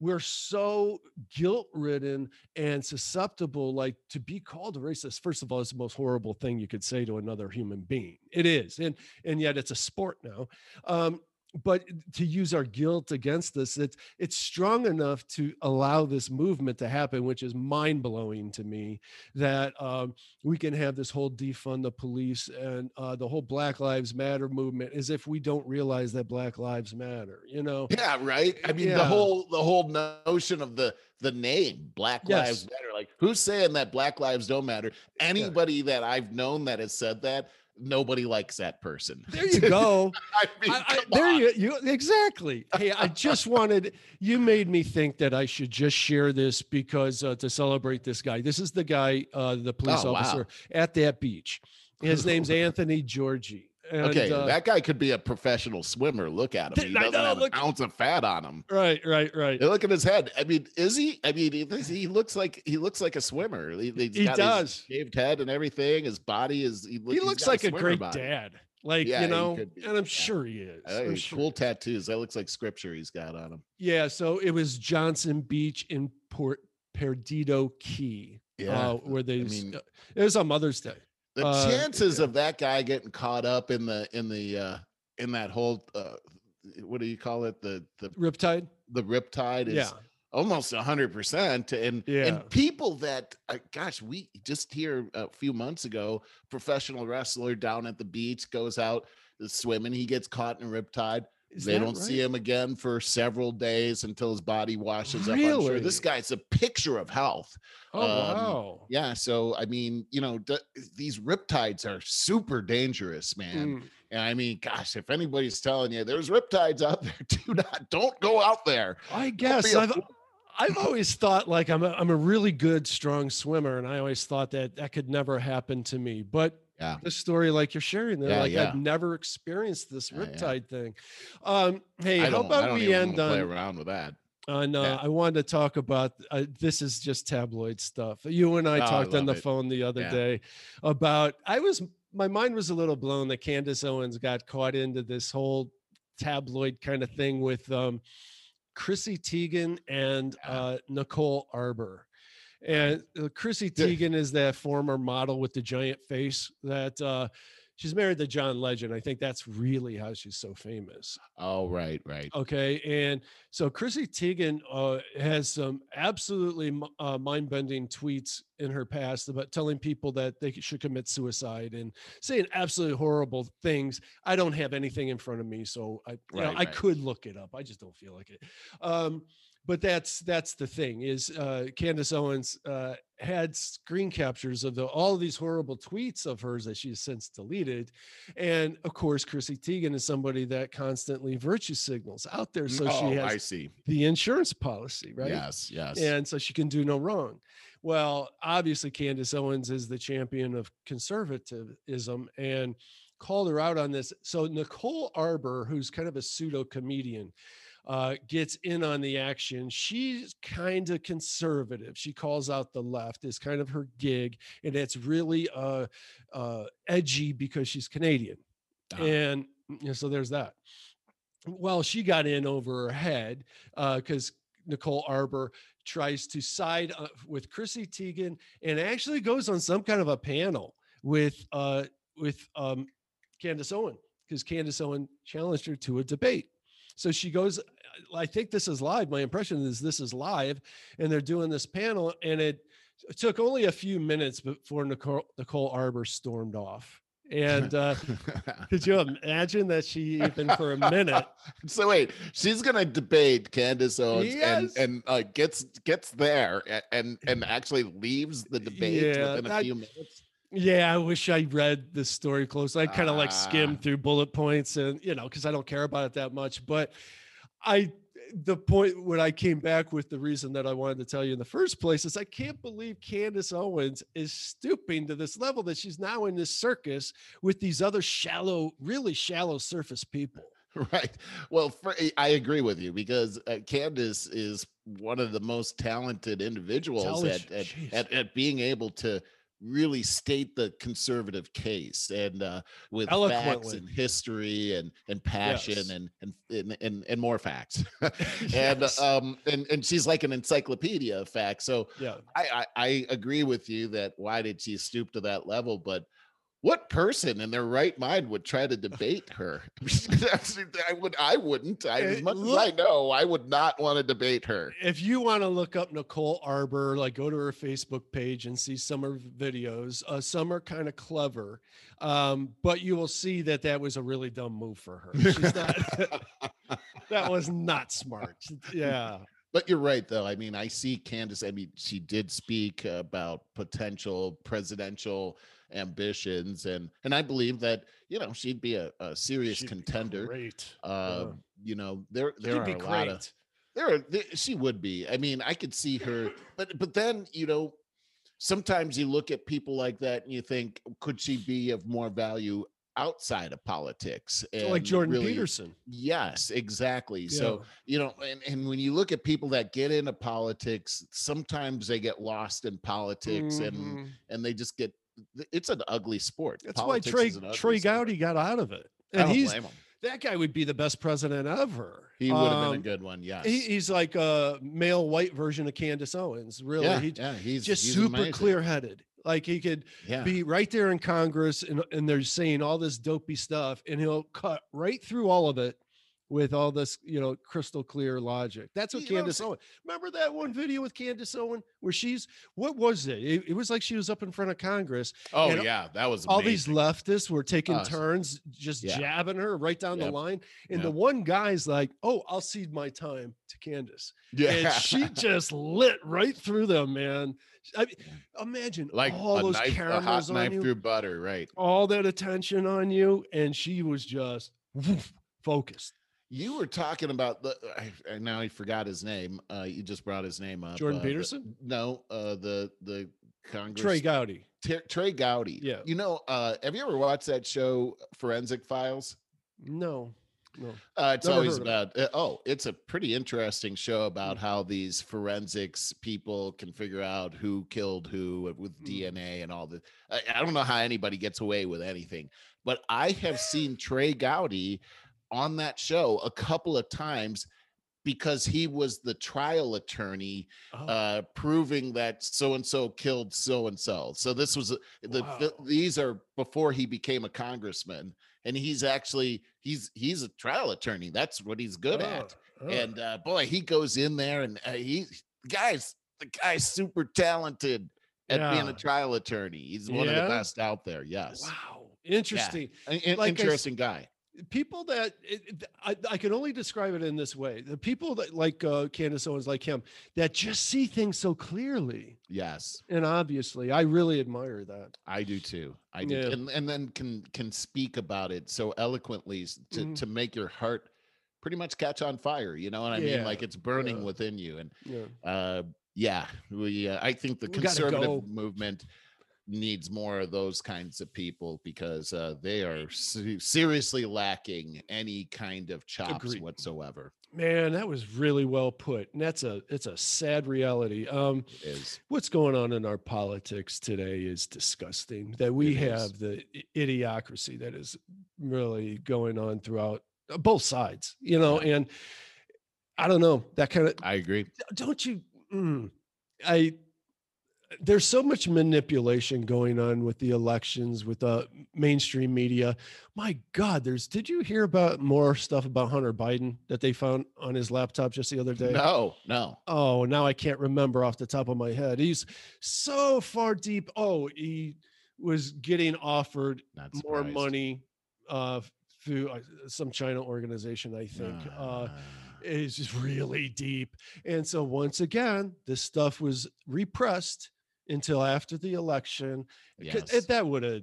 Speaker 1: we're so guilt ridden and susceptible like to be called a racist first of all is the most horrible thing you could say to another human being it is and and yet it's a sport now um but to use our guilt against us it's it's strong enough to allow this movement to happen which is mind-blowing to me that um, we can have this whole defund the police and uh, the whole black lives matter movement as if we don't realize that black lives matter you know
Speaker 2: Yeah, right. I mean, the whole the whole notion of the the name Black Lives Matter. Like, who's saying that Black Lives don't matter? Anybody that I've known that has said that, nobody likes that person.
Speaker 1: there you go
Speaker 2: I mean,
Speaker 1: I, I, there you, you exactly. Hey, I just wanted you made me think that I should just share this because uh, to celebrate this guy. This is the guy, uh, the police
Speaker 2: Oh, wow.
Speaker 1: officer at that beach. His name's Anthony Georgie. And,
Speaker 2: Okay,
Speaker 1: uh,
Speaker 2: that guy could be a professional swimmer. Look at him. He
Speaker 1: I
Speaker 2: doesn't
Speaker 1: know,
Speaker 2: have
Speaker 1: look-
Speaker 2: an ounce of fat on him.
Speaker 1: right, right, right.
Speaker 2: Hey, Look at his head. I mean, is he? I mean, he, he looks like he looks like a swimmer. He,
Speaker 1: He does.
Speaker 2: shaved head and everything. His body is. He,
Speaker 1: He looks like a
Speaker 2: swimmer
Speaker 1: great
Speaker 2: body.
Speaker 1: dad. Like
Speaker 2: Yeah,
Speaker 1: you know, and I'm sure he is.
Speaker 2: Oh,
Speaker 1: sure.
Speaker 2: cool tattoos. That looks like scripture he's got on him.
Speaker 1: Yeah, so it was Johnson Beach in Port Perdido Key, uh, where they.
Speaker 2: mean-
Speaker 1: it was on Mother's Day.
Speaker 2: The
Speaker 1: uh,
Speaker 2: chances of that guy getting caught up in the in the uh in that whole uh what do you call it the the
Speaker 1: Riptide.
Speaker 2: the riptide is
Speaker 1: Yeah.
Speaker 2: almost a hundred percent and
Speaker 1: Yeah.
Speaker 2: and people that uh, gosh we just here a few months ago professional wrestler down at the beach goes out swimming he gets caught in a riptide
Speaker 1: Is
Speaker 2: they don't see him again for several days until his body washes up i'm sure this guy's a picture of health
Speaker 1: Oh
Speaker 2: um,
Speaker 1: wow.
Speaker 2: yeah so i mean you know d- these riptides are super dangerous man
Speaker 1: Mm.
Speaker 2: and i mean gosh if anybody's telling you there's riptides out there do not don't go out there
Speaker 1: I guess I've
Speaker 2: fool.
Speaker 1: I've always thought like I'm a, I'm a really good strong swimmer, and I always thought that that could never happen to me. But
Speaker 2: Yeah.
Speaker 1: the story like you're sharing there,
Speaker 2: Yeah,
Speaker 1: like
Speaker 2: yeah.
Speaker 1: I've never experienced this riptide thing. Um, hey,
Speaker 2: I
Speaker 1: how
Speaker 2: I
Speaker 1: about we end
Speaker 2: wanna play around with that.
Speaker 1: on uh. I wanted to talk about uh, this is just tabloid stuff. You and I
Speaker 2: Oh, I
Speaker 1: talked on the
Speaker 2: it.
Speaker 1: phone the other day about I was my mind was a little blown that Candace Owens got caught into this whole tabloid kind of thing with um Chrissy Teigen and uh Nicole Arbour. And uh, Chrissy Teigen is that former model with the giant face that uh she's married to John Legend. I think that's really how she's so famous.
Speaker 2: Oh, right, right.
Speaker 1: Okay, and so Chrissy Teigen uh, has some absolutely uh, mind-bending tweets in her past about telling people that they should commit suicide and saying absolutely horrible things. I don't have anything in front of me, so I you know,
Speaker 2: Right,
Speaker 1: I could look it up. I just don't feel like it. Um, but that's that's the thing is uh, Candace Owens uh, had screen captures of the, all of these horrible tweets of hers that she's since deleted, and of course Chrissy Teigen is somebody that constantly virtue signals out there, so
Speaker 2: oh,
Speaker 1: she has
Speaker 2: I see.
Speaker 1: the insurance policy, right?
Speaker 2: Yes, yes.
Speaker 1: and so she can do no wrong. Well, obviously, Candace Owens is the champion of conservatism and called her out on this. So Nicole Arbour, who's kind of a pseudo comedian, uh, gets in on the action. She's kind of conservative. She calls out the left is kind of her gig, and it's really uh, uh, edgy because she's Canadian.
Speaker 2: Ah.
Speaker 1: And you know, so there's that. Well, she got in over her head because Nicole Arbour tries to side uh, with Chrissy Teigen and actually goes on some kind of a panel with uh, with um, Candace Owen because Candace Owen challenged her to a debate. So she goes. I think this is live. My impression is this is live, and they're doing this panel, and it took only a few minutes before Nicole Nicole Arbour stormed off. And uh, could you imagine that she even for a minute
Speaker 2: so wait, she's gonna debate Candace Owens
Speaker 1: Yes.
Speaker 2: and and uh, gets gets there and and actually leaves the debate
Speaker 1: Yeah,
Speaker 2: within a
Speaker 1: that-
Speaker 2: few minutes.
Speaker 1: Yeah, I wish I read the story close. I kind of like
Speaker 2: Ah.
Speaker 1: skimmed through bullet points and you know, because I don't care about it that much. But I the point when I came back with the reason that I wanted to tell you in the first place is I can't believe Candace Owens is stooping to this level that she's now in this circus with these other shallow, really shallow surface people.
Speaker 2: Right. Well, for, I agree with you because uh, Candace is one of the most talented individuals at at, at at being able to really state the conservative case and uh, with facts and history and and passion
Speaker 1: Yes.
Speaker 2: and, and and and and more facts. and
Speaker 1: Yes.
Speaker 2: um and and she's like an encyclopedia of facts. So
Speaker 1: Yeah.
Speaker 2: I, I I agree with you that why did she stoop to that level? But what person in their right mind would try to debate her? I would I wouldn't. I, as
Speaker 1: Eh,
Speaker 2: much as I know, I would not want to debate her.
Speaker 1: if you want to look up Nicole Arbour, like go to her Facebook page and see some of her videos. Uh, some are kind of clever, um, but you will see that that was a really dumb move for her. She's not, that was not smart. Yeah,
Speaker 2: But you're right, though. I mean, I see Candace. I mean, she did speak about potential presidential ambitions, and and I believe that you know she'd be a, a serious
Speaker 1: She'd
Speaker 2: contender.
Speaker 1: Great.
Speaker 2: Uh,
Speaker 1: Yeah.
Speaker 2: You know, there there
Speaker 1: She'd
Speaker 2: are
Speaker 1: be
Speaker 2: a lot of there are there, she would be i mean i could see her but but then you know sometimes you look at people like that and you think could she be of more value outside of politics
Speaker 1: like Jordan
Speaker 2: really-
Speaker 1: Peterson.
Speaker 2: yes exactly so you know and, and when you look at people that get into politics sometimes they get lost in politics and
Speaker 1: Mhm.
Speaker 2: and they just get it's an ugly sport
Speaker 1: that's
Speaker 2: Politics
Speaker 1: why Trey Trey
Speaker 2: sport.
Speaker 1: Gowdy got out of it,
Speaker 2: I
Speaker 1: and
Speaker 2: don't
Speaker 1: he's
Speaker 2: blame him.
Speaker 1: that guy would be the best president ever.
Speaker 2: he would have been a
Speaker 1: Um,
Speaker 2: good one yes
Speaker 1: He, he's like a male white version of Candace Owens. Really,
Speaker 2: yeah,
Speaker 1: he
Speaker 2: yeah he's
Speaker 1: just
Speaker 2: he's
Speaker 1: super
Speaker 2: amazing.
Speaker 1: clear headed. Like he could
Speaker 2: yeah
Speaker 1: be right there in Congress and, and they're saying all this dopey stuff, and he'll cut right through all of it with all this, you know, crystal clear logic. That's what
Speaker 2: You
Speaker 1: Candace Owen. Remember that one video with Candace Owen where she's what was it? It, it was like she was up in front of Congress.
Speaker 2: oh yeah that was
Speaker 1: All these leftists were taking
Speaker 2: Us.
Speaker 1: turns just
Speaker 2: Yeah.
Speaker 1: jabbing her right down the line. And the one guy's like, Oh, I'll cede my time to Candace.
Speaker 2: yeah
Speaker 1: And she just lit right through them, man. I mean, imagine
Speaker 2: like
Speaker 1: all those
Speaker 2: knife,
Speaker 1: cameras on
Speaker 2: knife
Speaker 1: you
Speaker 2: through butter, right?
Speaker 1: all that attention on you and she was just woof, focused
Speaker 2: You were talking about the. I, I now I forgot his name. Uh, you just brought his name up.
Speaker 1: Jordan
Speaker 2: uh, the-
Speaker 1: Peterson?
Speaker 2: no, uh, the the Congress.
Speaker 1: Trey Gowdy.
Speaker 2: Ter- Trey Gowdy.
Speaker 1: Yeah.
Speaker 2: You know, uh, have you ever watched that show Forensic Files?
Speaker 1: No, no.
Speaker 2: Uh, it's
Speaker 1: Never
Speaker 2: always about. Uh, oh, it's a pretty interesting show about
Speaker 1: Mm.
Speaker 2: how these forensics people can figure out who killed who with
Speaker 1: Mm.
Speaker 2: DNA and all the. I, I don't know how anybody gets away with anything, but I have seen Trey Gowdy on that show a couple of times because he was the trial attorney
Speaker 1: Oh,
Speaker 2: uh proving that so and so killed so and so. So this was a- the, the
Speaker 1: Wow.
Speaker 2: these are before he became a congressman and he's actually he's he's a trial attorney. That's what he's good at.
Speaker 1: oh, oh.
Speaker 2: and uh boy he goes in there and uh, he guys the guy's super talented at being a trial attorney. He's one of the best out there yes.
Speaker 1: Wow, interesting.
Speaker 2: An
Speaker 1: Like I
Speaker 2: interesting guy
Speaker 1: people that it, I, I can only describe it in this way the people that like uh candace owens like him that just see things so clearly
Speaker 2: yes
Speaker 1: and obviously i really admire that
Speaker 2: I do too. I do,
Speaker 1: Yeah.
Speaker 2: and and then can can speak about it so eloquently to
Speaker 1: Mhm.
Speaker 2: to make your heart pretty much catch on fire. You know what I mean? Like it's burning
Speaker 1: yeah.
Speaker 2: within you. And
Speaker 1: yeah
Speaker 2: uh, yeah, we. Uh, I think the
Speaker 1: We
Speaker 2: conservative
Speaker 1: go.
Speaker 2: movement needs more of those kinds of people because uh, they are se- seriously lacking any kind of chops
Speaker 1: Agreed.
Speaker 2: whatsoever.
Speaker 1: man that was really well put and that's a it's a sad reality um
Speaker 2: is
Speaker 1: what's going on in our politics today is disgusting that we
Speaker 2: It is.
Speaker 1: have the idiocracy that is really going on throughout uh, both sides you know and i don't know that kind of
Speaker 2: I agree.
Speaker 1: don't you mm, i there's so much manipulation going on with the elections with the mainstream media my god there's did you hear about more stuff about hunter biden that they found on his laptop just the other day
Speaker 2: No, no.
Speaker 1: oh now i can't remember off the top of my head he's so far deep oh he was getting offered more money uh through uh, some china organization i think uh
Speaker 2: Ah.
Speaker 1: is just really deep. And so once again, this stuff was repressed until after the election.
Speaker 2: yes.
Speaker 1: it- that would have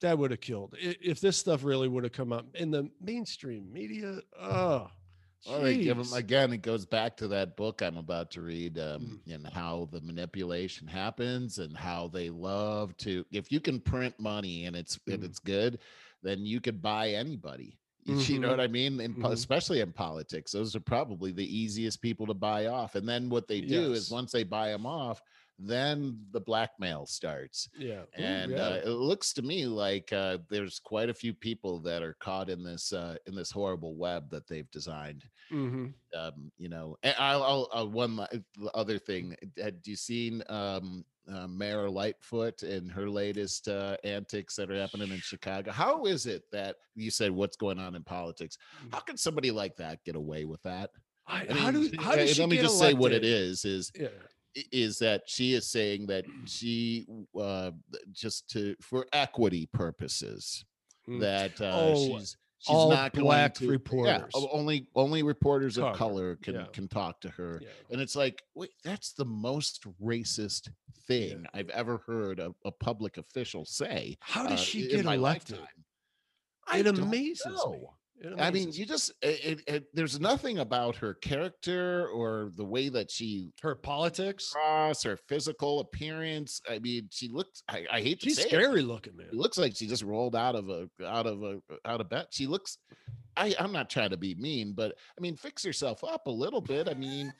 Speaker 1: that would have killed if this stuff really would have come up in the mainstream media. Oh,
Speaker 2: give 'em-
Speaker 1: jeez.
Speaker 2: again. It goes back to that book I'm about to read,
Speaker 1: Mm.
Speaker 2: um, and how the manipulation happens, and how they love to. If you can print money and it's and
Speaker 1: Mm.
Speaker 2: it's good, then you could buy anybody. You
Speaker 1: Mhm.
Speaker 2: know what I mean?
Speaker 1: Mhm.
Speaker 2: especially in politics, those are probably the easiest people to buy off. And then what they do
Speaker 1: Yes.
Speaker 2: is once they buy them off, then the blackmail starts
Speaker 1: yeah. Ooh,
Speaker 2: and
Speaker 1: yeah.
Speaker 2: uh, it looks to me like uh, there's quite a few people that are caught in this uh, in this horrible web that they've designed.
Speaker 1: Mhm.
Speaker 2: Um, you know, and I'll, I'll, uh, one other thing. Had you seen um, uh, Mayor Lightfoot and her latest uh, antics that are happening in Chicago? How is it that you said what's going on in politics?
Speaker 1: Mm.
Speaker 2: How can somebody like that get away with that?
Speaker 1: I,
Speaker 2: I
Speaker 1: how do
Speaker 2: mean,
Speaker 1: how does she
Speaker 2: let me just say what it
Speaker 1: is
Speaker 2: is. Is
Speaker 1: Yeah.
Speaker 2: I- is that she is saying that she uh just to for equity purposes
Speaker 1: Mm.
Speaker 2: that uh
Speaker 1: Oh,
Speaker 2: she's she's
Speaker 1: all
Speaker 2: not going
Speaker 1: black
Speaker 2: to-
Speaker 1: reporters.
Speaker 2: o- only only reporters of
Speaker 1: Color,
Speaker 2: color can
Speaker 1: yeah.
Speaker 2: can talk to her
Speaker 1: Yeah.
Speaker 2: and it's like wait that's the most racist thing i've ever heard a, a public official say
Speaker 1: How does
Speaker 2: uh,
Speaker 1: she
Speaker 2: in
Speaker 1: get elected?
Speaker 2: lifetime. I
Speaker 1: It
Speaker 2: don't
Speaker 1: amazes me.
Speaker 2: know.
Speaker 1: It
Speaker 2: I mean, you just it, it, it- there's nothing about her character or the way that she
Speaker 1: her politics.
Speaker 2: cross, her physical appearance. I mean, she looks. I, I hate to
Speaker 1: She's scary looking, man.
Speaker 2: it looks like she just rolled out of a out of a out of bed. She looks. I I'm not trying to be mean, but I mean, fix yourself up a little bit. I mean.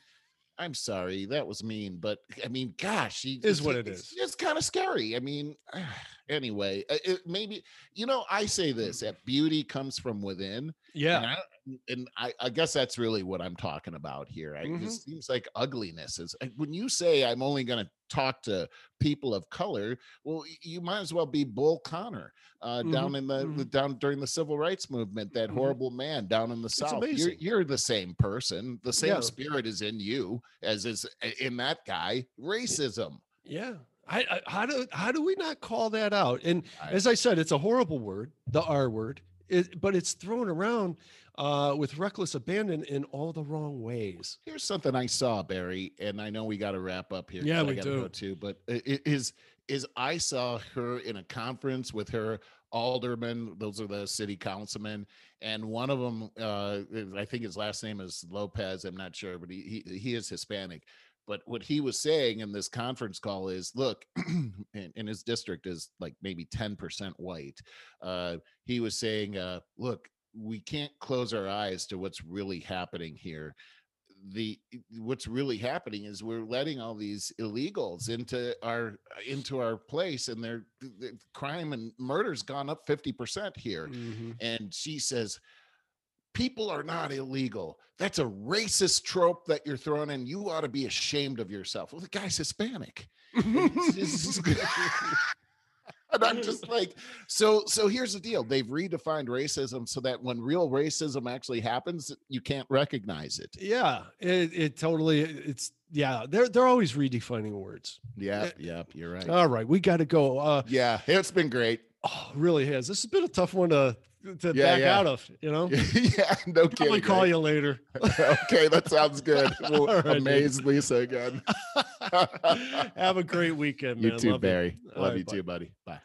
Speaker 2: I'm sorry, that was mean, but I mean, gosh, she
Speaker 1: Is what
Speaker 2: it's- it's- It's kind of scary. I mean, anyway, uh, it, maybe you know, I say this: that beauty comes from within, and
Speaker 1: Yeah.
Speaker 2: I, and I, I guess that's really what I'm talking about here. I,
Speaker 1: Mhm.
Speaker 2: It seems like ugliness is when you say I'm only going to talk to people of color. Well, you might as well be Bull Connor uh, down in the, the down during the civil rights movement. That
Speaker 1: Mhm.
Speaker 2: horrible man down in the south. You're, you're the same person. The same
Speaker 1: Yeah.
Speaker 2: spirit is in you as is in that guy. Racism.
Speaker 1: Yeah. I, I how do how do we not call that out? And
Speaker 2: I-
Speaker 1: as I said, it's a horrible word, the R word, it, but it's thrown around uh, with reckless abandon in all the wrong ways.
Speaker 2: Here's something I saw, Barry, and I know we got to wrap up here.
Speaker 1: Yeah,
Speaker 2: I
Speaker 1: we
Speaker 2: gotta
Speaker 1: do.
Speaker 2: Go too, but i- i- is is I saw her in a conference with her aldermen. Those are the city councilmen, and one of them, uh, I think his last name is Lopez. I'm not sure, but he he, he is Hispanic. But what he was saying in this conference call is, look, in, his district is like maybe 10% white. Uh, he was saying, uh, look, we can't close our eyes to what's really happening here the what's really happening is we're letting all these illegals into our into our place and their the crime and murder's gone up 50% here mm-hmm. and she says people are not illegal that's a racist trope that you're throwing in you ought to be ashamed of yourself well the guy's hispanic and I'm just like, so so here's the deal. They've redefined racism so that when real racism actually happens, you can't recognize it.
Speaker 1: Yeah, it, it totally it's yeah, they're they're always redefining words.
Speaker 2: Yeah, yeah, you're right.
Speaker 1: All right, we got to go. Uh
Speaker 2: yeah, it's been great.
Speaker 1: Oh, really has. This has been a tough one to to yeah, back yeah. out of, you know?
Speaker 2: yeah, no kidding.
Speaker 1: Probably call right? you later.
Speaker 2: okay, that sounds good. We'll right, amaze dude. Lisa again.
Speaker 1: Have a great weekend,
Speaker 2: man. You too, Love Barry. You. Love right, you bye. too, buddy. Bye.